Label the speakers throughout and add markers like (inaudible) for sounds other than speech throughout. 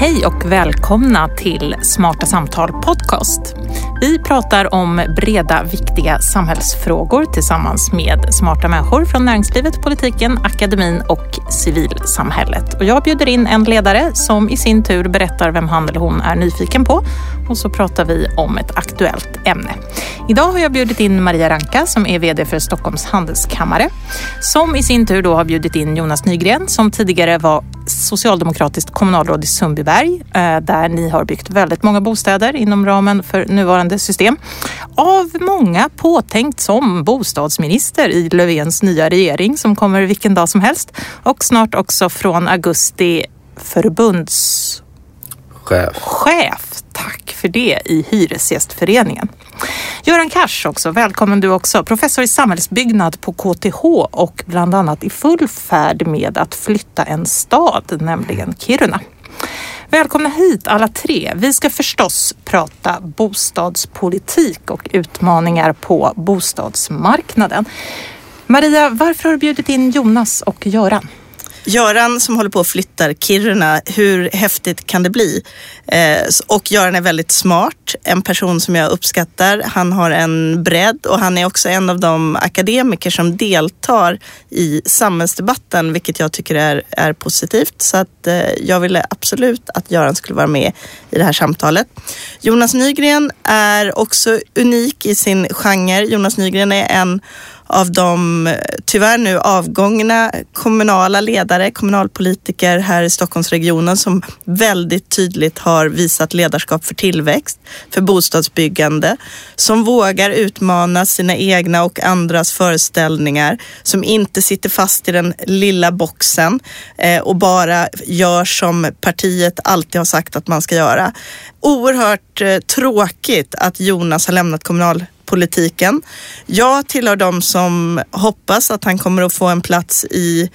Speaker 1: Hej och välkomna till Smarta Samtal Podcast. Vi pratar om breda, viktiga samhällsfrågor tillsammans med smarta människor från näringslivet, politiken, akademin och civilsamhället. Och jag bjuder in en ledare som i sin tur berättar vem han eller hon är nyfiken på och så pratar vi om ett aktuellt ämne. Idag har jag bjudit in Maria Ranka som är VD för Stockholms handelskammare som i sin tur då har bjudit in Jonas Nygren som tidigare var socialdemokratiskt kommunalråd i Sundbyberg eh, där ni har byggt väldigt många bostäder inom ramen för nuvarande system. Av många påtänkt som bostadsminister i Löfvens nya regering som kommer vilken dag som helst och snart också från augusti förbunds
Speaker 2: Chef.
Speaker 1: chef, tack för det, i Hyresgästföreningen. Göran Cars också, välkommen du också. Professor i samhällsbyggnad på KTH och bland annat i full färd med att flytta en stad, nämligen Kiruna. Välkomna hit alla tre. Vi ska förstås prata bostadspolitik och utmaningar på bostadsmarknaden. Maria, varför har du bjudit in Jonas och Göran?
Speaker 3: Göran som håller på att flytta Kiruna, hur häftigt kan det bli? Eh, och Göran är väldigt smart, en person som jag uppskattar. Han har en bredd och han är också en av de akademiker som deltar i samhällsdebatten, vilket jag tycker är, är positivt. Så att eh, jag ville absolut att Göran skulle vara med i det här samtalet. Jonas Nygren är också unik i sin genre. Jonas Nygren är en av de tyvärr nu avgångna kommunala ledare, kommunalpolitiker här i Stockholmsregionen som väldigt tydligt har visat ledarskap för tillväxt, för bostadsbyggande, som vågar utmana sina egna och andras föreställningar, som inte sitter fast i den lilla boxen eh, och bara gör som partiet alltid har sagt att man ska göra. Oerhört eh, tråkigt att Jonas har lämnat kommunal politiken. Jag tillhör de som hoppas att han kommer att få en plats i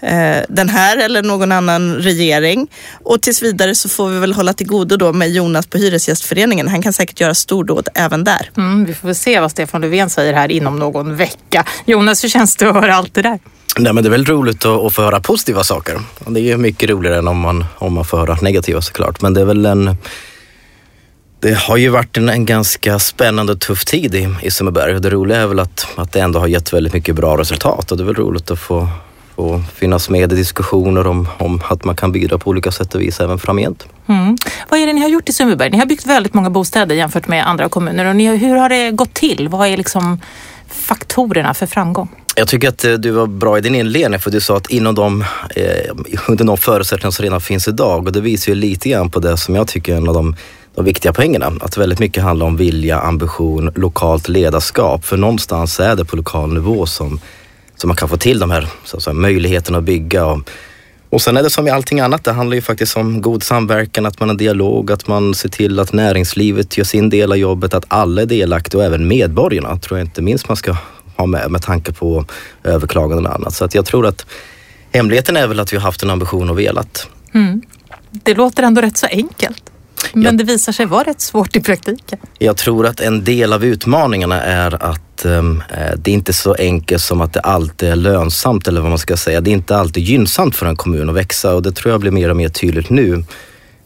Speaker 3: eh, den här eller någon annan regering. Och tills vidare så får vi väl hålla till godo då med Jonas på Hyresgästföreningen. Han kan säkert göra stordåd även där.
Speaker 1: Mm, vi får väl se vad Stefan Löfven säger här inom någon vecka. Jonas, hur känns det att höra allt det där?
Speaker 2: Nej, men det är väldigt roligt att, att få höra positiva saker. Det är ju mycket roligare än om man, om man får höra negativa såklart. Men det är väl en det har ju varit en, en ganska spännande och tuff tid i, i Sundbyberg det roliga är väl att, att det ändå har gett väldigt mycket bra resultat och det är väl roligt att få, få finnas med i diskussioner om, om att man kan bidra på olika sätt och vis även framgent.
Speaker 1: Mm. Vad är det ni har gjort i Sundbyberg? Ni har byggt väldigt många bostäder jämfört med andra kommuner och ni, hur har det gått till? Vad är liksom faktorerna för framgång?
Speaker 2: Jag tycker att eh, du var bra i din inledning för du sa att inom de, eh, under de förutsättningar som redan finns idag och det visar ju lite grann på det som jag tycker är en av de de viktiga poängerna. Att väldigt mycket handlar om vilja, ambition, lokalt ledarskap. För någonstans är det på lokal nivå som, som man kan få till de här så säga, möjligheterna att bygga. Och, och sen är det som i allting annat, det handlar ju faktiskt om god samverkan, att man har dialog, att man ser till att näringslivet gör sin del av jobbet, att alla är delaktiga och även medborgarna tror jag inte minst man ska ha med med tanke på överklaganden och annat. Så att jag tror att hemligheten är väl att vi har haft en ambition och velat.
Speaker 1: Mm. Det låter ändå rätt så enkelt. Men jag, det visar sig vara rätt svårt i praktiken.
Speaker 2: Jag tror att en del av utmaningarna är att um, det är inte så enkelt som att det alltid är lönsamt eller vad man ska säga. Det är inte alltid gynnsamt för en kommun att växa och det tror jag blir mer och mer tydligt nu.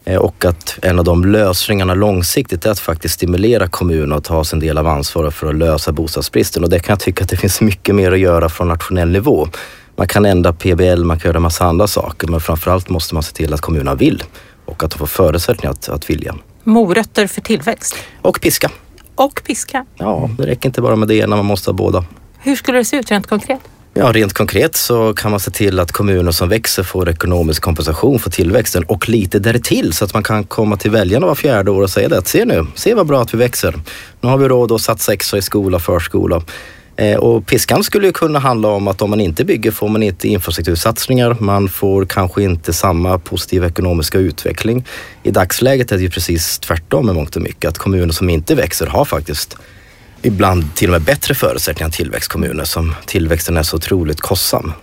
Speaker 2: Eh, och att en av de lösningarna långsiktigt är att faktiskt stimulera kommuner att ta sin del av ansvaret för att lösa bostadsbristen. Och det kan jag tycka att det finns mycket mer att göra från nationell nivå. Man kan ändra PBL, man kan göra massa andra saker, men framförallt måste man se till att kommunerna vill och att de får förutsättningar att, att vilja.
Speaker 1: Morötter för tillväxt?
Speaker 2: Och piska.
Speaker 1: Och piska?
Speaker 2: Ja, det räcker inte bara med det ena, man måste ha båda.
Speaker 1: Hur skulle det se ut rent konkret?
Speaker 2: Ja, rent konkret så kan man se till att kommuner som växer får ekonomisk kompensation för tillväxten och lite därtill så att man kan komma till väljarna var fjärde år och säga det. Se nu, se vad bra att vi växer. Nu har vi råd att satsa extra i skola, förskola. Eh, och piskan skulle ju kunna handla om att om man inte bygger får man inte infrastruktursatsningar. Man får kanske inte samma positiva ekonomiska utveckling. I dagsläget är det ju precis tvärtom med mångt och mycket. Att kommuner som inte växer har faktiskt ibland till och med bättre förutsättningar än tillväxtkommuner som tillväxten är så otroligt kostsam.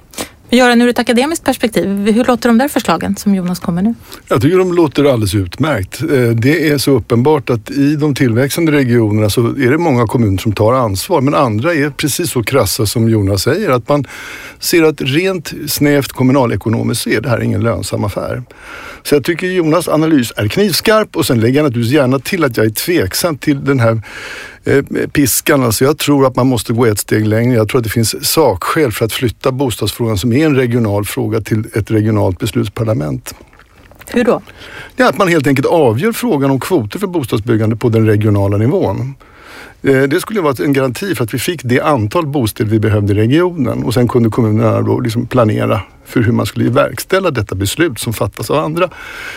Speaker 1: Göran, ur ett akademiskt perspektiv, hur låter de där förslagen som Jonas kommer nu?
Speaker 4: Jag tycker de låter alldeles utmärkt. Eh, det är så uppenbart att i de tillväxande regionerna så är det många kommuner som tar ansvar men andra är precis så krassa som Jonas säger att man ser att rent snävt kommunalekonomiskt så är det här ingen lönsam affär. Så jag tycker Jonas analys är knivskarp och sen lägger jag naturligtvis gärna till att jag är tveksam till den här piskan. Alltså jag tror att man måste gå ett steg längre. Jag tror att det finns sakskäl för att flytta bostadsfrågan som är en regional fråga till ett regionalt beslutsparlament.
Speaker 1: Hur då?
Speaker 4: Ja, att man helt enkelt avgör frågan om kvoter för bostadsbyggande på den regionala nivån. Eh, det skulle vara en garanti för att vi fick det antal bostäder vi behövde i regionen och sen kunde kommunerna då liksom planera för hur man skulle verkställa detta beslut som fattas av andra.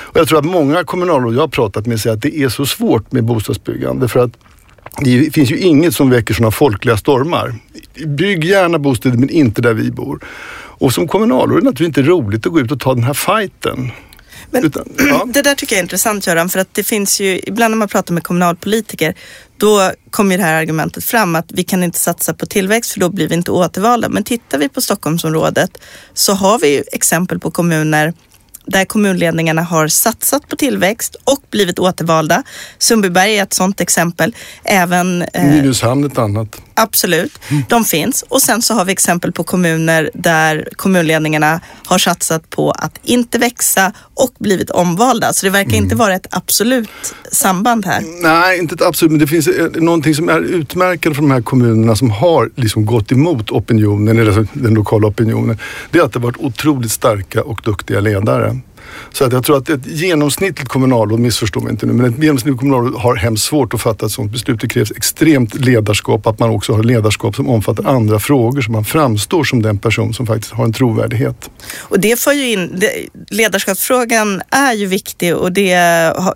Speaker 4: Och jag tror att många kommunalråd jag har pratat med säger att det är så svårt med bostadsbyggande för att det finns ju inget som väcker sådana folkliga stormar. Bygg gärna bostäder men inte där vi bor. Och som kommunalråd är det naturligtvis inte roligt att gå ut och ta den här fighten.
Speaker 3: Men Utan, (clears throat) ja. Det där tycker jag är intressant Göran, för att det finns ju, ibland när man pratar med kommunalpolitiker, då kommer det här argumentet fram att vi kan inte satsa på tillväxt för då blir vi inte återvalda. Men tittar vi på Stockholmsområdet så har vi ju exempel på kommuner där kommunledningarna har satsat på tillväxt och blivit återvalda. Sundbyberg är ett sådant exempel. Även...
Speaker 4: Eh, Nynäshamn ett annat.
Speaker 3: Absolut, mm. de finns. Och sen så har vi exempel på kommuner där kommunledningarna har satsat på att inte växa och blivit omvalda. Så det verkar mm. inte vara ett absolut samband här.
Speaker 4: Nej, inte ett absolut, men det finns eh, någonting som är utmärkande för de här kommunerna som har liksom gått emot opinionen, eller den lokala opinionen. Det är att det har varit otroligt starka och duktiga ledare. Så att jag tror att ett genomsnittligt kommunalråd, missförstå mig inte nu, men ett genomsnittligt kommunalråd har hemskt svårt att fatta ett sådant beslut. Det krävs extremt ledarskap, att man också har ledarskap som omfattar andra frågor så man framstår som den person som faktiskt har en trovärdighet.
Speaker 3: Och det får ju in, det, ledarskapsfrågan är ju viktig och det,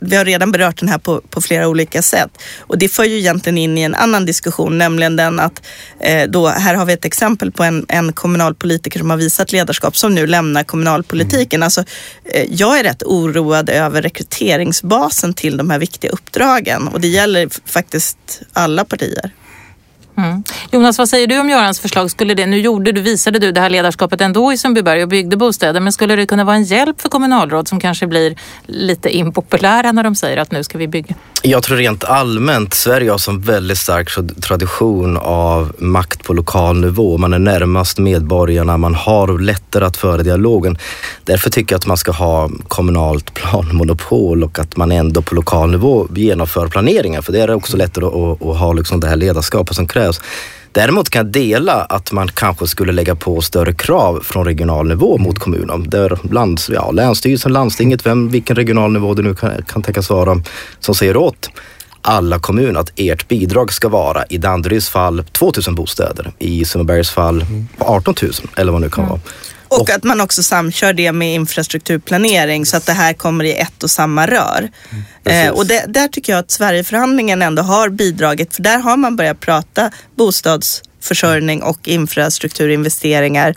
Speaker 3: vi har redan berört den här på, på flera olika sätt. Och det för ju egentligen in i en annan diskussion, nämligen den att eh, då, här har vi ett exempel på en, en kommunalpolitiker som har visat ledarskap som nu lämnar kommunalpolitiken. Mm. Alltså, eh, jag är rätt oroad över rekryteringsbasen till de här viktiga uppdragen och det gäller faktiskt alla partier.
Speaker 1: Mm. Jonas, vad säger du om Görans förslag? Skulle det, nu gjorde du, visade du det här ledarskapet ändå i Sundbyberg och byggde bostäder, men skulle det kunna vara en hjälp för kommunalråd som kanske blir lite impopulära när de säger att nu ska vi bygga?
Speaker 2: Jag tror rent allmänt, Sverige har som väldigt stark tradition av makt på lokal nivå. Man är närmast medborgarna, man har lättare att föra dialogen. Därför tycker jag att man ska ha kommunalt (laughs) planmonopol och att man ändå på lokal nivå genomför planeringar. För det är också lättare att, att ha liksom det här ledarskapet som krävs. Däremot kan jag dela att man kanske skulle lägga på större krav från regional nivå mot kommunen. Där lands, ja, Länsstyrelsen, landstinget, vem, vilken regional nivå det nu kan, kan tänkas vara, som säger åt alla kommuner att ert bidrag ska vara i Danderyds fall 2000 bostäder, i Sundbybergs fall 18 000 eller vad det nu kan vara.
Speaker 3: Och att man också samkör det med infrastrukturplanering så att det här kommer i ett och samma rör. Mm, eh, och det, där tycker jag att Sverigeförhandlingen ändå har bidragit, för där har man börjat prata bostadsförsörjning och infrastrukturinvesteringar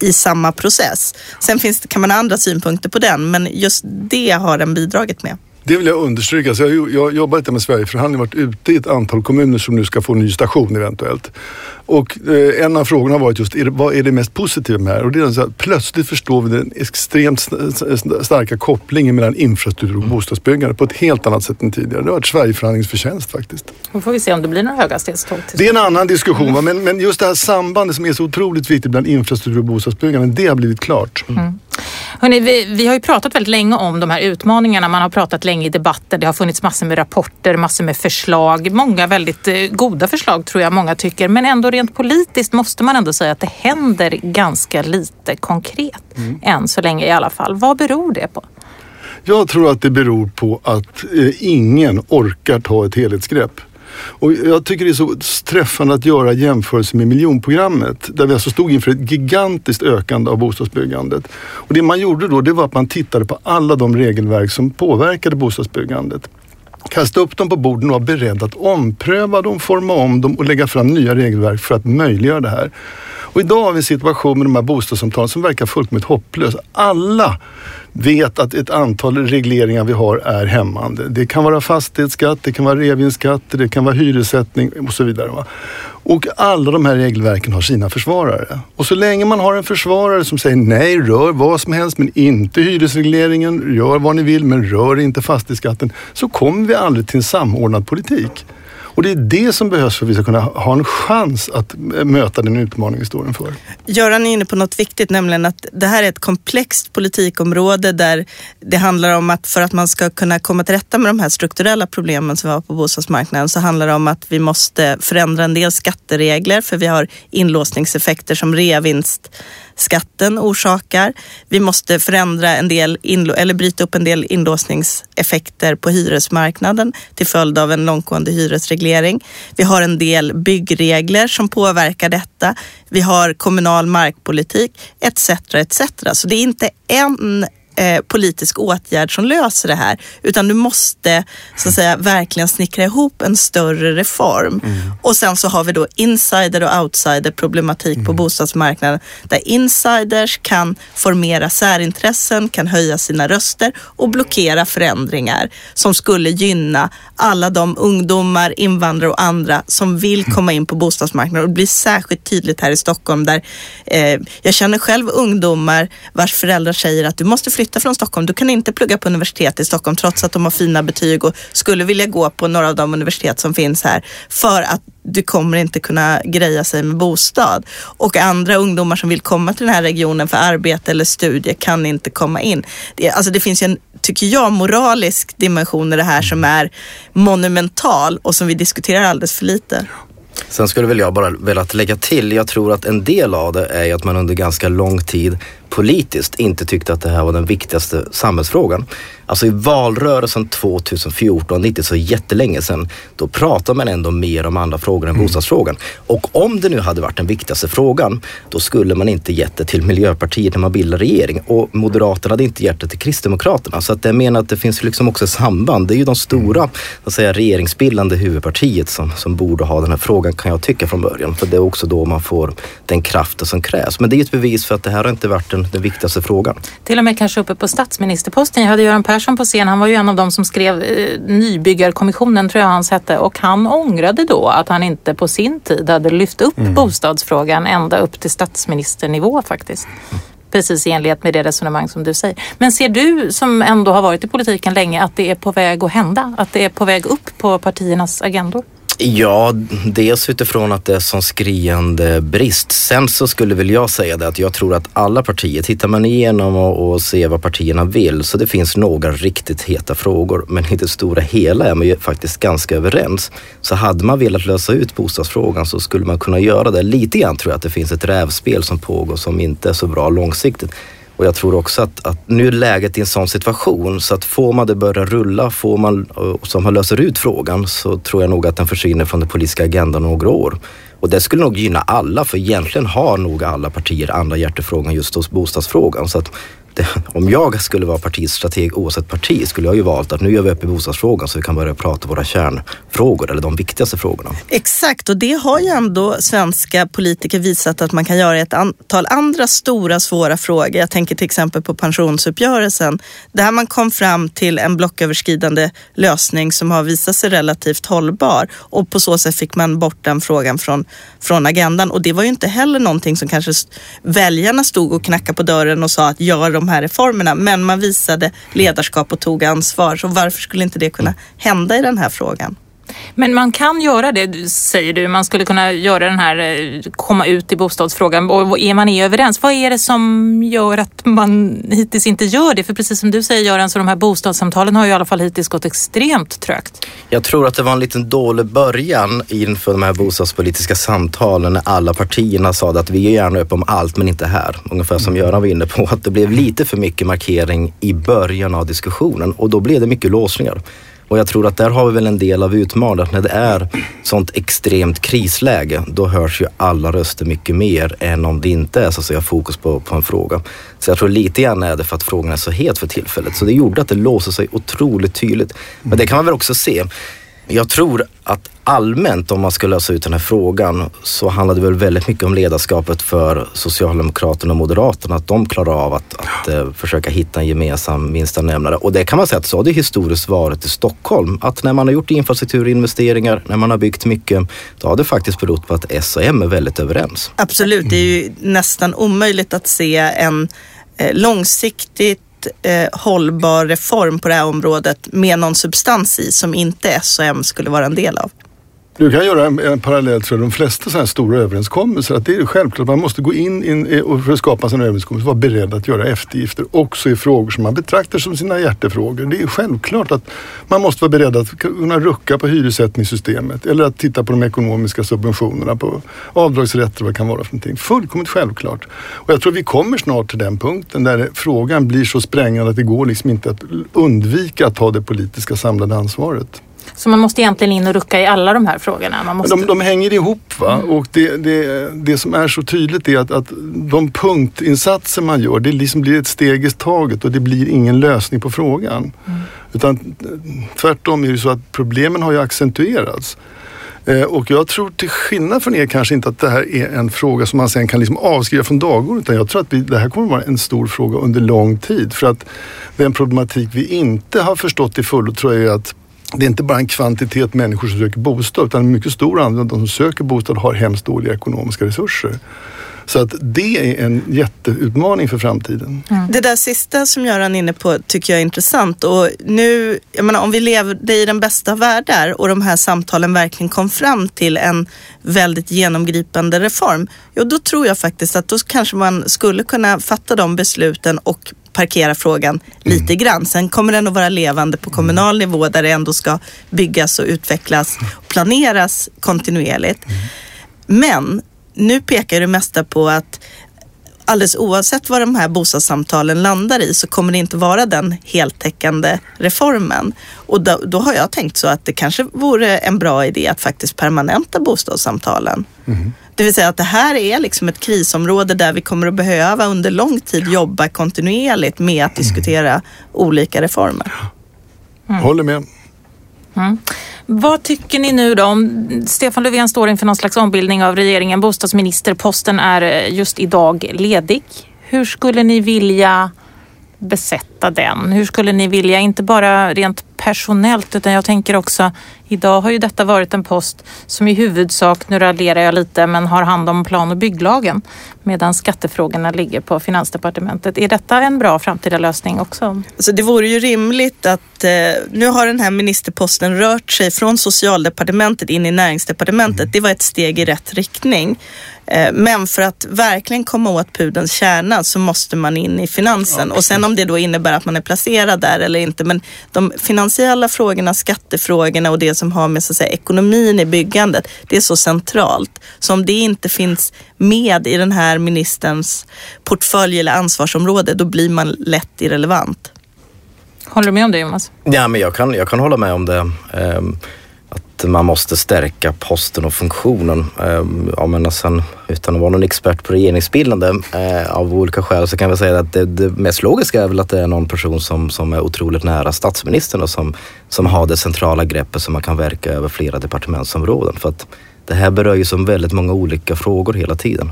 Speaker 3: i samma process. Sen finns kan man ha andra synpunkter på den, men just det har den bidragit med.
Speaker 4: Det vill jag understryka. Så jag har jobbat lite med Sverigeförhandlingen, varit ute i ett antal kommuner som nu ska få en ny station eventuellt. Och eh, en av frågorna har varit just, är det, vad är det mest positiva med det här? Och det är att plötsligt förstår vi den extremt starka kopplingen mellan infrastruktur och mm. bostadsbyggande på ett helt annat sätt än tidigare. Det har varit Sverigeförhandlingens förtjänst faktiskt.
Speaker 1: Då får vi se om det blir några höghastighetståg.
Speaker 4: Det är en annan diskussion, mm. men, men just det här sambandet som är så otroligt viktigt bland infrastruktur och bostadsbyggande, det har blivit klart. Mm.
Speaker 1: Hörrni, vi, vi, har ju pratat väldigt länge om de här utmaningarna. Man har pratat länge i debatter. Det har funnits massor med rapporter, massor med förslag. Många väldigt eh, goda förslag tror jag många tycker. Men ändå rent politiskt måste man ändå säga att det händer ganska lite konkret. Mm. Än så länge i alla fall. Vad beror det på?
Speaker 4: Jag tror att det beror på att eh, ingen orkar ta ett helhetsgrepp. Och jag tycker det är så träffande att göra jämförelse med miljonprogrammet där vi alltså stod inför ett gigantiskt ökande av bostadsbyggandet. Och det man gjorde då det var att man tittade på alla de regelverk som påverkade bostadsbyggandet kasta upp dem på borden och vara beredd att ompröva dem, forma om dem och lägga fram nya regelverk för att möjliggöra det här. Och idag har vi en situation med de här bostadssamtalen som verkar fullkomligt hopplös. Alla vet att ett antal regleringar vi har är hämmande. Det kan vara fastighetsskatt, det kan vara revinskatt, det kan vara hyressättning och så vidare. Va? Och alla de här regelverken har sina försvarare. Och så länge man har en försvarare som säger nej, rör vad som helst men inte hyresregleringen, gör vad ni vill men rör inte fastighetsskatten, så kommer vi aldrig till en samordnad politik. Och det är det som behövs för att vi ska kunna ha en chans att möta den utmaning vi står inför.
Speaker 3: Göran är inne på något viktigt, nämligen att det här är ett komplext politikområde där det handlar om att för att man ska kunna komma till rätta med de här strukturella problemen som vi har på bostadsmarknaden så handlar det om att vi måste förändra en del skatteregler för vi har inlåsningseffekter som reavinst skatten orsakar. Vi måste förändra en del eller bryta upp en del inlåsningseffekter på hyresmarknaden till följd av en långtgående hyresreglering. Vi har en del byggregler som påverkar detta. Vi har kommunal markpolitik etc. etc. Så det är inte en eh, politisk åtgärd som löser det här. Utan du måste så att säga verkligen snickra ihop en större reform. Mm. Och sen så har vi då insider och outsider problematik mm. på bostadsmarknaden. Där insiders kan formera särintressen, kan höja sina röster och blockera förändringar som skulle gynna alla de ungdomar, invandrare och andra som vill komma in på bostadsmarknaden. Och det blir särskilt tydligt här i Stockholm där eh, jag känner själv ungdomar vars föräldrar säger att du måste flytta flytta från Stockholm. Du kan inte plugga på universitet i Stockholm trots att de har fina betyg och skulle vilja gå på några av de universitet som finns här för att du kommer inte kunna greja sig med bostad. Och andra ungdomar som vill komma till den här regionen för arbete eller studier kan inte komma in. Det, alltså det finns ju en, tycker jag, moralisk dimension i det här som är monumental och som vi diskuterar alldeles för lite.
Speaker 2: Sen skulle väl jag bara velat lägga till, jag tror att en del av det är att man under ganska lång tid politiskt inte tyckte att det här var den viktigaste samhällsfrågan. Alltså i valrörelsen 2014, det är inte så jättelänge sedan, då pratade man ändå mer om andra frågor än mm. bostadsfrågan. Och om det nu hade varit den viktigaste frågan, då skulle man inte gett det till Miljöpartiet när man bildar regering. Och Moderaterna hade inte gett det till Kristdemokraterna. Så att jag menar att det finns liksom också samband. Det är ju de stora att säga, regeringsbildande huvudpartiet som, som borde ha den här frågan kan jag tycka från början. För det är också då man får den kraften som krävs. Men det är ett bevis för att det här har inte varit den, den viktigaste frågan.
Speaker 1: Till och med kanske uppe på statsministerposten. Jag hade Göran Persson på scen, han var ju en av dem som skrev eh, Nybyggarkommissionen, tror jag hans hette, och han ångrade då att han inte på sin tid hade lyft upp mm. bostadsfrågan ända upp till statsministernivå faktiskt. Precis i enlighet med det resonemang som du säger. Men ser du som ändå har varit i politiken länge att det är på väg att hända? Att det är på väg upp på partiernas agendor?
Speaker 2: Ja, dels utifrån att det är sån skriande brist. Sen så skulle väl jag säga det att jag tror att alla partier, tittar man igenom och, och ser vad partierna vill så det finns några riktigt heta frågor. Men i det stora hela är man ju faktiskt ganska överens. Så hade man velat lösa ut bostadsfrågan så skulle man kunna göra det. Lite grann tror jag att det finns ett rävspel som pågår som inte är så bra långsiktigt. Och jag tror också att, att, nu är läget i en sån situation så att får man det börja rulla, får man, eh, som man löser ut frågan så tror jag nog att den försvinner från den politiska agendan några år. Och det skulle nog gynna alla för egentligen har nog alla partier andra hjärtefrågan just hos bostadsfrågan. Så att (laughs) om jag skulle vara partistrateg oavsett parti skulle jag ju valt att nu gör vi upp i bostadsfrågan så vi kan börja prata våra kärnfrågor eller de viktigaste frågorna.
Speaker 3: Exakt och det har ju ändå svenska politiker visat att man kan göra i ett antal andra stora svåra frågor. Jag tänker till exempel på pensionsuppgörelsen där man kom fram till en blocköverskridande lösning som har visat sig relativt hållbar och på så sätt fick man bort den frågan från, från agendan och det var ju inte heller någonting som kanske väljarna stod och knackade på dörren och sa att gör de här reformerna. Men man visade ledarskap och tog ansvar. Så varför skulle inte det kunna hända i den här frågan?
Speaker 1: Men man kan göra det, säger du. Man skulle kunna göra den här, eh, komma ut i bostadsfrågan. Och är man är överens, vad är det som gör att man hittills inte gör det? För precis som du säger Göran, så de här bostadssamtalen har ju i alla fall hittills gått extremt trögt.
Speaker 2: Jag tror att det var en liten dålig början inför de här bostadspolitiska samtalen när alla partierna sa att vi är gärna upp om allt men inte här. Ungefär som Göran var inne på, att det blev lite för mycket markering i början av diskussionen och då blev det mycket låsningar. Och jag tror att där har vi väl en del av utmaningen. När det är sånt extremt krisläge, då hörs ju alla röster mycket mer än om det inte är så att säga fokus på, på en fråga. Så jag tror lite grann är det för att frågan är så het för tillfället. Så det gjorde att det låser sig otroligt tydligt. Men det kan man väl också se jag tror att allmänt om man ska lösa ut den här frågan så handlar det väl väldigt mycket om ledarskapet för Socialdemokraterna och Moderaterna. Att de klarar av att, att uh, försöka hitta en gemensam minsta nämnare. Och det kan man säga att så har det historiskt varit i Stockholm. Att när man har gjort infrastrukturinvesteringar, när man har byggt mycket, då har det faktiskt berott på att S och M är väldigt överens.
Speaker 3: Absolut, det är ju nästan omöjligt att se en eh, långsiktigt eh, hållbar reform på det här området med någon substans i som inte S och M skulle vara en del av.
Speaker 4: Du kan göra en, en parallell till de flesta så här stora överenskommelser. Att det är självklart man måste gå in, in och för att skapa en överenskommelse vara beredd att göra eftergifter också i frågor som man betraktar som sina hjärtefrågor. Det är självklart att man måste vara beredd att kunna rucka på hyressättningssystemet eller att titta på de ekonomiska subventionerna på avdragsrätter och vad det kan vara för någonting. Fullkomligt självklart. Och jag tror vi kommer snart till den punkten där frågan blir så sprängande att det går liksom inte att undvika att ta det politiska samlade ansvaret.
Speaker 1: Så man måste egentligen in och rucka i alla de här frågorna? Man måste...
Speaker 4: de, de hänger ihop va? Mm. och det, det, det som är så tydligt är att, att de punktinsatser man gör det liksom blir ett steg i taget och det blir ingen lösning på frågan. Mm. Utan tvärtom är det så att problemen har ju accentuerats. Eh, och jag tror till skillnad från er kanske inte att det här är en fråga som man sen kan liksom avskriva från dagordningen. Utan jag tror att vi, det här kommer att vara en stor fråga under lång tid. För att den problematik vi inte har förstått till fullo tror jag är att det är inte bara en kvantitet människor som söker bostad utan en mycket stor andel av de som söker bostad har hemskt dåliga ekonomiska resurser. Så att det är en jätteutmaning för framtiden.
Speaker 3: Mm. Det där sista som Göran är inne på tycker jag är intressant. Och nu, jag menar, om vi levde i den bästa av världar och de här samtalen verkligen kom fram till en väldigt genomgripande reform. Jo, då tror jag faktiskt att då kanske man skulle kunna fatta de besluten och parkera frågan lite grann. Sen kommer den att vara levande på kommunal nivå där det ändå ska byggas och utvecklas och planeras kontinuerligt. Men nu pekar det mesta på att alldeles oavsett vad de här bostadssamtalen landar i så kommer det inte vara den heltäckande reformen. Och då, då har jag tänkt så att det kanske vore en bra idé att faktiskt permanenta bostadssamtalen. Mm. Det vill säga att det här är liksom ett krisområde där vi kommer att behöva under lång tid jobba kontinuerligt med att diskutera mm. olika reformer.
Speaker 4: Mm. Håller med.
Speaker 1: Mm. Vad tycker ni nu då om Stefan Löfven står inför någon slags ombildning av regeringen. Bostadsministerposten är eh, just idag ledig. Hur skulle ni vilja besätta den? Hur skulle ni vilja, inte bara rent personellt utan jag tänker också, idag har ju detta varit en post som i huvudsak, nu raljerar jag lite, men har hand om plan och bygglagen medan skattefrågorna ligger på Finansdepartementet. Är detta en bra framtida lösning också?
Speaker 3: Alltså det vore ju rimligt att, eh, nu har den här ministerposten rört sig från socialdepartementet in i näringsdepartementet. Det var ett steg i rätt riktning. Eh, men för att verkligen komma åt pudens kärna så måste man in i finansen. Ja, och sen om det då innebär att man är placerad där eller inte. Men de finansiella frågorna, skattefrågorna och det som har med så att säga, ekonomin i byggandet, det är så centralt. Så om det inte finns med i den här ministerns portfölj eller ansvarsområde, då blir man lätt irrelevant.
Speaker 1: Håller du med om det Jonas?
Speaker 2: Ja, men jag kan, jag kan hålla med om det. Um, man måste stärka posten och funktionen. Ehm, ja, men sen, utan att vara någon expert på regeringsbildande eh, av olika skäl så kan vi säga att det, det, mest logiska är väl att det är någon person som, som är otroligt nära statsministern och som, som har det centrala greppet som man kan verka över flera departementsområden. För att det här berör ju som väldigt många olika frågor hela tiden.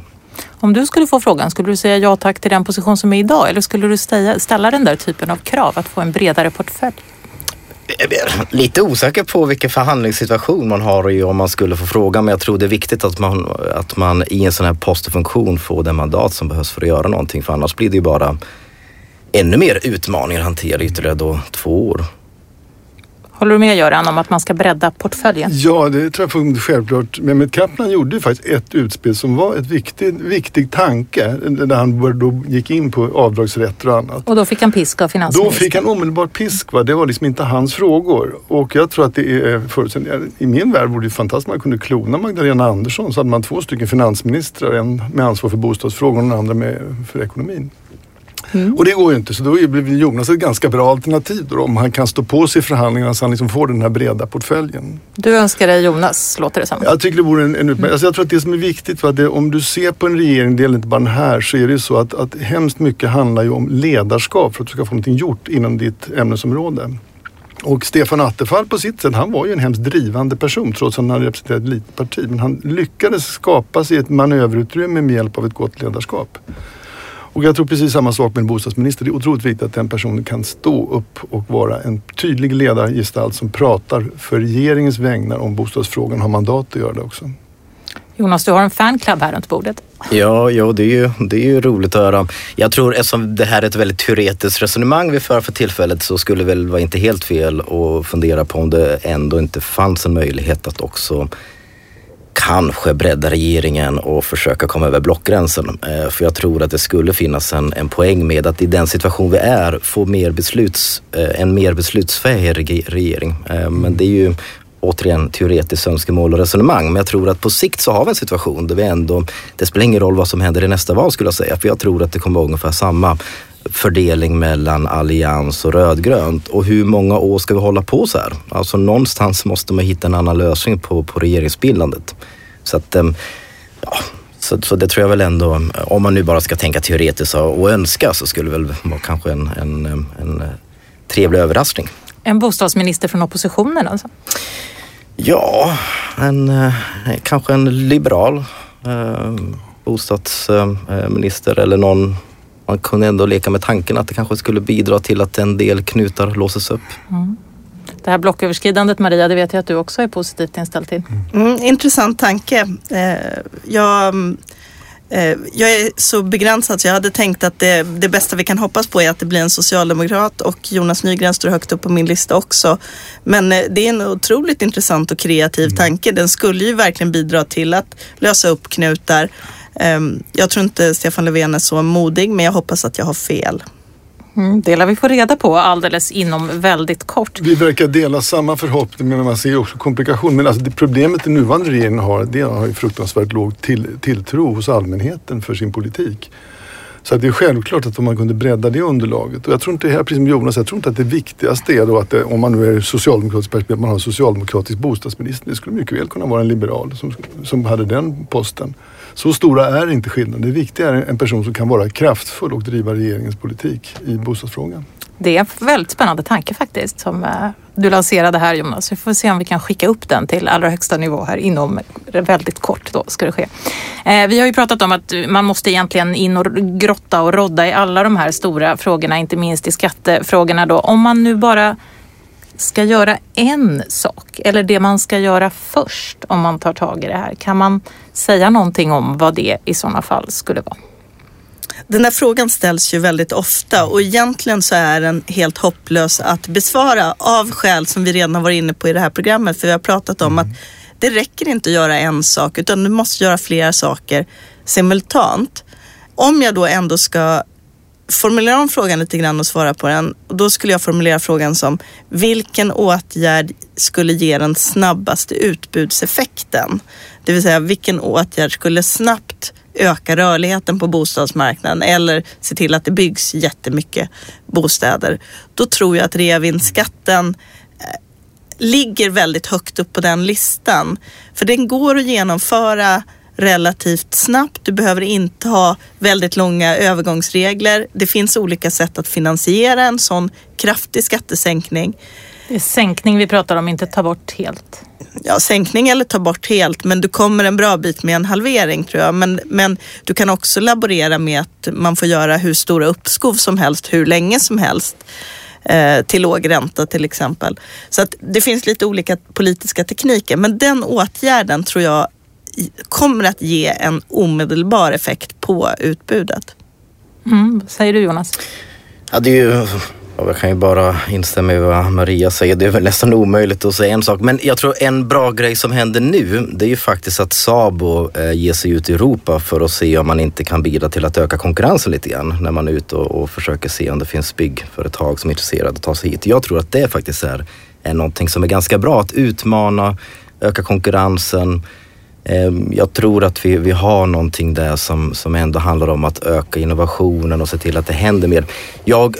Speaker 1: Om du skulle få frågan, skulle du säga ja tack till den position som är idag eller skulle du ställa den där typen av krav att få en bredare portfölj?
Speaker 2: Eh, eh, lite osäker på vilken förhandlingssituation man har i om man skulle få frågan. Men jag tror det är viktigt att man, att man i en sån här postfunktion får det mandat som behövs för att göra någonting. För annars blir det ju bara ännu mer utmaningar att hantera ytterligare då två år.
Speaker 1: Håller du med Göran om att man ska bredda portföljen?
Speaker 4: Ja, det tror jag är självklart. Mehmet Kaplan gjorde ju faktiskt ett utspel som var ett viktig, viktig tanke. Där han då gick in på avdragsrätter och annat.
Speaker 1: Och då fick han pisk av finansministern?
Speaker 4: Då fick han omedelbart pisk. Va? Det var liksom inte hans frågor. Och jag tror att det är förutsättningar. I min värld vore det fantastiskt om man kunde klona Magdalena Andersson. Så hade man två stycken finansministrar. En med ansvar för bostadsfrågor och den andra med, för ekonomin. Mm. Och det går ju inte så då blir Jonas ett ganska bra alternativ då, om han kan stå på sig i förhandlingarna så han liksom får den här breda portföljen.
Speaker 1: Du önskar dig Jonas, låter det som.
Speaker 4: Jag tycker det vore en, en utmärkt. Mm. Alltså jag tror att det som är viktigt, att det, om du ser på en regering, det gäller inte bara den här, så är det ju så att, att hemskt mycket handlar ju om ledarskap för att du ska få någonting gjort inom ditt ämnesområde. Och Stefan Attefall på sitt sätt, han var ju en hemskt drivande person trots att han hade representerat ett litet parti. Men han lyckades skapa sig ett manöverutrymme med hjälp av ett gott ledarskap. Och jag tror precis samma sak med en bostadsminister. Det är otroligt viktigt att den personen kan stå upp och vara en tydlig ledargestalt som pratar för regeringens vägnar om bostadsfrågan, har mandat att göra det också.
Speaker 1: Jonas, du har en fanclub här runt bordet.
Speaker 2: Ja, ja det, är ju, det är ju roligt att höra. Jag tror eftersom det här är ett väldigt teoretiskt resonemang vi för för tillfället så skulle det väl vara inte helt fel att fundera på om det ändå inte fanns en möjlighet att också kanske bredda regeringen och försöka komma över blockgränsen. Eh, för jag tror att det skulle finnas en, en poäng med att i den situation vi är få mer besluts, eh, en mer beslutsfähig regering. Eh, men det är ju återigen teoretiskt önskemål och resonemang. Men jag tror att på sikt så har vi en situation där vi ändå, det spelar ingen roll vad som händer i nästa val skulle jag säga. För jag tror att det kommer vara ungefär samma fördelning mellan allians och rödgrönt. Och hur många år ska vi hålla på så här? Alltså någonstans måste man hitta en annan lösning på, på regeringsbildandet. Så att, ehm, ja, så, så, det tror jag väl ändå, om man nu bara ska tänka teoretiskt och önska så skulle det väl vara kanske en, en, ehm, en eh, trevlig överraskning.
Speaker 1: En bostadsminister från oppositionen alltså?
Speaker 2: Ja, en, eh, kanske en liberal eh, bostadsminister eller någon man kunde ändå leka med tanken att det kanske skulle bidra till att en del knutar låses upp. Mm.
Speaker 1: Det här blocköverskridandet Maria, det vet jag att du också är positivt inställd till.
Speaker 3: Mm, intressant tanke. Eh, jag Eh, jag är så begränsad så jag hade tänkt att det, det, bästa vi kan hoppas på är att det blir en socialdemokrat och Jonas Nygren står högt upp på min lista också. Men eh, det är en otroligt intressant och kreativ mm. tanke. Den skulle ju verkligen bidra till att lösa upp knutar. Ehm, jag tror inte Stefan Löfven är så modig men jag hoppas att jag har fel.
Speaker 1: Mm, det lär vi få reda på alldeles inom väldigt kort.
Speaker 4: Vi verkar dela samma förhoppning men man ser också komplikationer. Men alltså det problemet den nuvarande regeringen har, det har ju fruktansvärt låg till, tilltro hos allmänheten för sin politik. Så att det är självklart att om man kunde bredda det underlaget. Och jag tror inte, här, precis som Jonas, jag tror inte att det viktigaste är då att det, om man nu är socialdemokratisk perspektiv, att man har en socialdemokratisk bostadsminister. Det skulle mycket väl kunna vara en liberal som, som hade den posten. Så stora är inte skillnaderna. Det viktiga är en person som kan vara kraftfull och driva regeringens politik i bostadsfrågan.
Speaker 1: Det är en väldigt spännande tanke faktiskt som eh, du lanserade här Jonas. Vi får se om vi kan skicka upp den till allra högsta nivå här inom väldigt kort då ska det ske. Eh, vi har ju pratat om att man måste egentligen in och grotta och rodda i alla de här stora frågorna, inte minst i skattefrågorna då. Om man nu bara ska göra en sak eller det man ska göra först om man tar tag i det här. Kan man säga någonting om vad det i sådana fall skulle vara?
Speaker 3: Den här frågan ställs ju väldigt ofta och egentligen så är den helt hopplös att besvara av skäl som vi redan har varit inne på i det här programmet. För vi har pratat om att det räcker inte att göra en sak utan du måste göra flera saker simultant. Om jag då ändå ska formulera om frågan lite grann och svara på den. Och då skulle jag formulera frågan som vilken åtgärd skulle ge den snabbaste utbudseffekten? Det vill säga vilken åtgärd skulle snabbt öka rörligheten på bostadsmarknaden eller se till att det byggs jättemycket bostäder. Då tror jag att reavinstskatten eh, ligger väldigt högt upp på den listan. För den går att genomföra relativt snabbt. Du behöver inte ha väldigt långa övergångsregler. Det finns olika sätt att finansiera en sån kraftig skattesänkning.
Speaker 1: Det är sänkning vi pratar om, inte ta bort helt.
Speaker 3: Ja, sänkning eller ta bort helt, men du kommer en bra bit med en halvering tror jag. Men, men du kan också laborera med att man får göra hur stora uppskov som helst, hur länge som helst eh, till låg ränta till exempel. Så att det finns lite olika politiska tekniker, men den åtgärden tror jag kommer att ge en omedelbar effekt på utbudet.
Speaker 1: Mm, vad säger du Jonas?
Speaker 2: Ja, det är ju, jag kan ju bara instämma i vad Maria säger. Det är väl nästan omöjligt att säga en sak. Men jag tror en bra grej som händer nu, det är ju faktiskt att Sabo eh, ger sig ut i Europa för att se om man inte kan bidra till att öka konkurrensen lite grann. När man är ute och, och försöker se om det finns byggföretag som är intresserade att ta sig hit. Jag tror att det faktiskt är, är någonting som är ganska bra. Att utmana, öka konkurrensen Ehm, jag tror att vi, vi har någonting där som, som ändå handlar om att öka innovationen och se till att det händer mer. Jag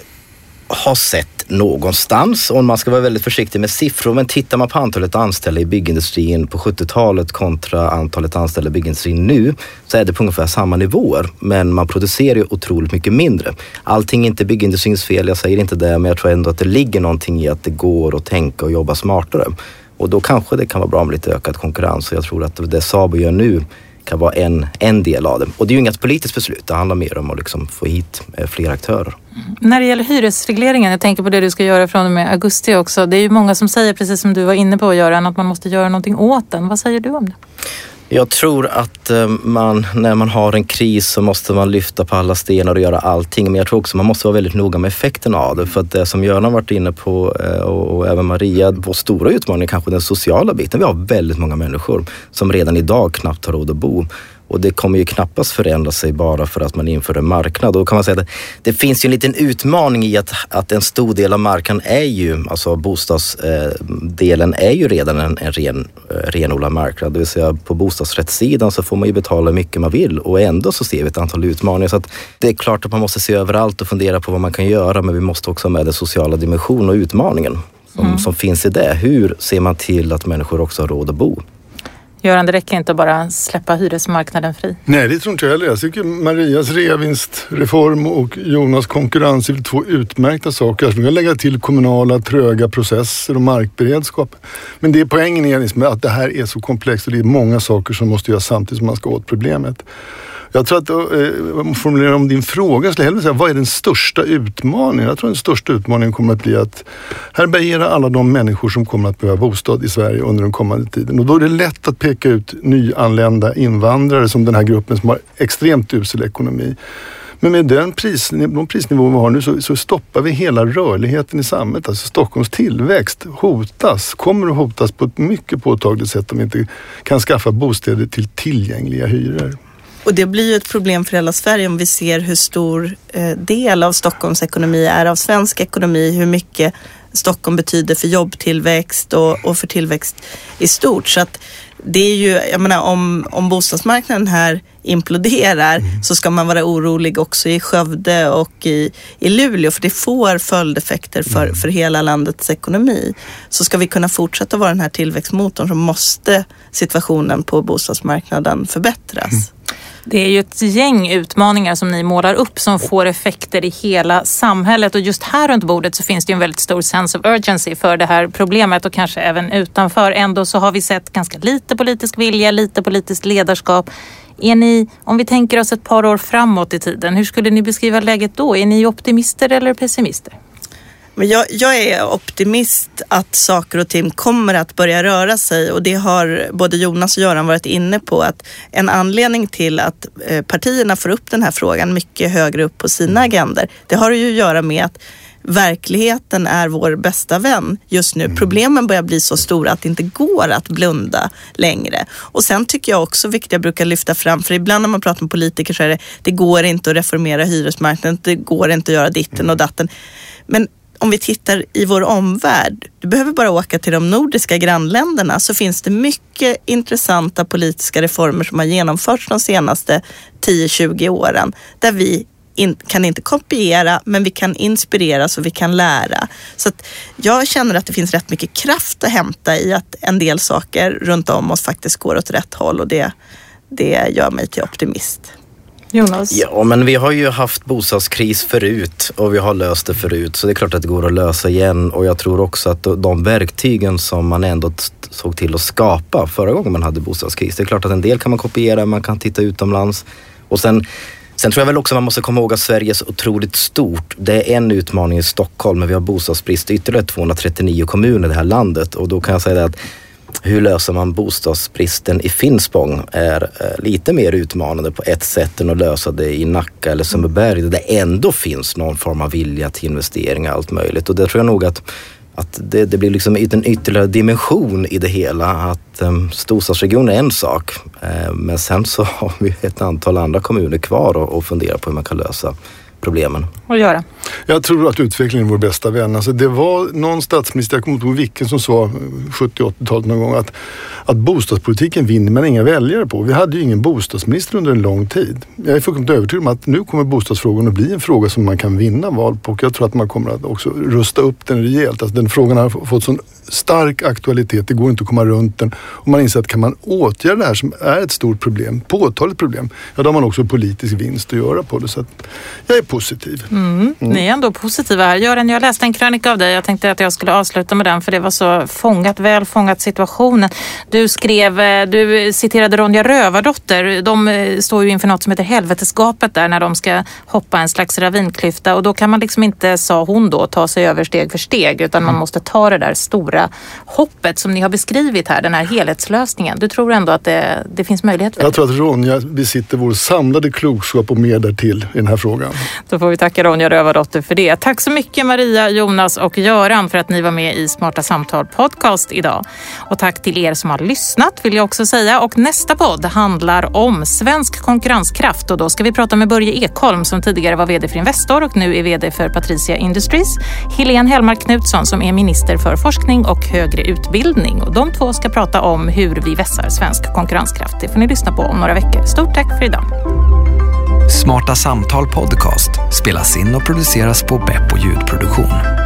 Speaker 2: har sett någonstans och man ska vara väldigt försiktig med siffror. Men tittar man på antalet anställda i byggindustrin på 70-talet kontra antalet anställda i byggindustrin nu så är det på ungefär samma nivåer. Men man producerar ju otroligt mycket mindre. Allting är inte byggindustrins fel, jag säger inte det, men jag tror ändå att det ligger någonting i att det går att tänka och jobba smartare. Och då kanske det kan vara bra med lite ökad konkurrens och jag tror att det Sabo gör nu kan vara en, en del av det. Och det är ju inget politiskt beslut, det handlar mer om att liksom få hit eh, fler aktörer.
Speaker 1: När det gäller hyresregleringen, jag tänker på det du ska göra från och med augusti också. Det är ju många som säger, precis som du var inne på Göran, att man måste göra någonting åt den. Vad säger du om det?
Speaker 2: Jag tror att eh, man, när man har en kris så måste man lyfta på alla stenar och göra allting. Men jag tror också man måste vara väldigt noga med effekten av det. För att det som Göran varit inne på eh, och även Maria, vår stora utmaning är kanske den sociala biten. Vi har väldigt många människor som redan idag knappt har råd att bo. Och det kommer ju knappast förändra sig bara för att man inför en marknad. Då kan man säga att det, finns ju en liten utmaning i att, att en stor del av marknaden är ju, alltså bostadsdelen är ju redan en, en ren, eh, renodlad marknad. Det vill säga på bostadsrättssidan så får man ju betala hur mycket man vill och ändå så ser vi ett antal utmaningar. Så att det är klart att man måste se över allt och fundera på vad man kan göra men vi måste också ha med den sociala dimensionen och utmaningen som, mm. som finns i det. Hur ser man till att människor också har råd att bo?
Speaker 1: Göran, det räcker inte att bara släppa hyresmarknaden fri.
Speaker 4: Nej, det tror inte jag heller. Jag tycker Marias reavinstreform och Jonas konkurrens är två utmärkta saker. Alltså, jag skulle vilja lägga till kommunala tröga processer och markberedskap. Men det poängen är liksom att det här är så komplext och det är många saker som måste göras samtidigt som man ska åt problemet. Jag tror att, eh, formulera om din fråga, skulle jag hellre säga, vad är den största utmaningen? Jag tror den största utmaningen kommer att bli att härbärgera alla de människor som kommer att behöva bostad i Sverige under den kommande tiden. Och då är det lätt att peka ut nyanlända invandrare som den här gruppen som har extremt usel ekonomi. Men med den pris, de prisnivåer vi har nu så, så, stoppar vi hela rörligheten i samhället. Alltså Stockholms tillväxt hotas, kommer att hotas på ett mycket påtagligt sätt om vi inte kan skaffa bostäder till tillgängliga hyror.
Speaker 3: Och det blir ju ett problem för hela Sverige om vi ser hur stor eh, del av Stockholms ekonomi är av svensk ekonomi, hur mycket Stockholm betyder för jobbtillväxt och, och för tillväxt i stort. Så att det är ju, jag menar om, om bostadsmarknaden här imploderar mm. så ska man vara orolig också i Skövde och i, i Luleå för det får följdeffekter för, mm. för hela landets ekonomi. Så ska vi kunna fortsätta vara den här tillväxtmotorn så måste situationen på bostadsmarknaden förbättras. Mm.
Speaker 1: Det är ju ett gäng utmaningar som ni målar upp som får effekter i hela samhället och just här runt bordet så finns det ju en väldigt stor sense of urgency för det här problemet och kanske även utanför. Ändå så har vi sett ganska lite politisk vilja, lite politiskt ledarskap. Är ni, om vi tänker oss ett par år framåt i tiden, hur skulle ni beskriva läget då? Är ni optimister eller pessimister?
Speaker 3: Men jag, jag, är optimist att saker och ting kommer att börja röra sig och det har både Jonas och Göran varit inne på att en anledning till att eh, partierna får upp den här frågan mycket högre upp på sina agendor, det har ju att göra med att verkligheten är vår bästa vän just nu. Mm. Problemen börjar bli så stora att det inte går att blunda längre. Och sen tycker jag också, vilket jag brukar lyfta fram, för ibland när man pratar med politiker så är det, det går inte att reformera hyresmarknaden, det går inte att göra ditten och datten. Men om vi tittar i vår omvärld, du behöver bara åka till de nordiska grannländerna så finns det mycket intressanta politiska reformer som har genomförts de senaste 10-20 åren där vi in, kan inte kopiera men vi kan inspireras och vi kan lära. Så att jag känner att det finns rätt mycket kraft att hämta i att en del saker runt om oss faktiskt går åt rätt håll och det, det gör mig till optimist.
Speaker 1: Jonas?
Speaker 2: Ja, men vi har ju haft bostadskris förut och vi har löst det förut. Så det är klart att det går att lösa igen och jag tror också att de verktygen som man ändå såg till att skapa förra gången man hade bostadskris. Det är klart att en del kan man kopiera, man kan titta utomlands och sen Sen tror jag väl också man måste komma ihåg att Sverige är så otroligt stort. Det är en utmaning i Stockholm, men vi har bostadsbrist i ytterligare 239 kommuner i det här landet och då kan jag säga att hur löser man bostadsbristen i Finspång är eh, lite mer utmanande på ett sätt än att lösa det i Nacka eller Sundbyberg där det ändå finns någon form av vilja till investering och allt möjligt. Och det tror jag nog att, att det, det blir liksom en ytterligare dimension i det hela. Att ehm, um, storstadsregionen är en sak eh, men sen så (laughs) har vi ett antal andra kommuner kvar och, och fundera på hur man kan lösa problemen.
Speaker 1: Och göra?
Speaker 4: Jag tror att utvecklingen är vår bästa vän. Alltså det var någon statsminister, jag kommer inte ihåg vilken, som sa 70-80-talet någon gång att, att bostadspolitiken vinner man inga väljare på. Vi hade ju ingen bostadsminister under en lång tid. Jag är fullkomligt övertygad om att nu kommer bostadsfrågan att bli en fråga som man kan vinna val på och jag tror att man kommer att också rusta upp den rejält. Alltså den frågan har fått sån stark aktualitet, det går inte att komma runt den. Och man inser att kan man åtgärda det här som är ett stort problem, påtagligt problem, ja då har man också politisk vinst att göra på det. Så jag är positiv.
Speaker 1: Mm. Mm. Ni är ändå positiva här. Göran, jag läste en krönika av dig. Jag tänkte att jag skulle avsluta med den för det var så fångat, väl fångat situationen. Du skrev, eh, du citerade Ronja Rövardotter. De eh, står ju inför något som heter helvetesgapet där när de ska hoppa en slags ravinklyfta och då kan man liksom inte, sa hon då, ta sig över steg för steg utan man mm. måste ta det där stora hoppet som ni har beskrivit här, den här helhetslösningen. Du tror ändå att det, det finns möjlighet för
Speaker 4: Jag tror att Ronja besitter vår samlade klokskap och mer därtill i den här frågan.
Speaker 1: Då får vi tacka Ronja Rövardotter för det. Tack så mycket Maria, Jonas och Göran för att ni var med i Smarta Samtal podcast idag. Och tack till er som har lyssnat vill jag också säga. Och nästa podd handlar om svensk konkurrenskraft och då ska vi prata med Börje Ekholm som tidigare var VD för Investor och nu är VD för Patricia Industries. Helene Hellmark Knutsson som är minister för forskning och högre utbildning. Och de två ska prata om hur vi vässar svensk konkurrenskraft. Det får ni lyssna på om några veckor. Stort tack för idag.
Speaker 5: Smarta Samtal Podcast spelas in och produceras på Beppo ljudproduktion.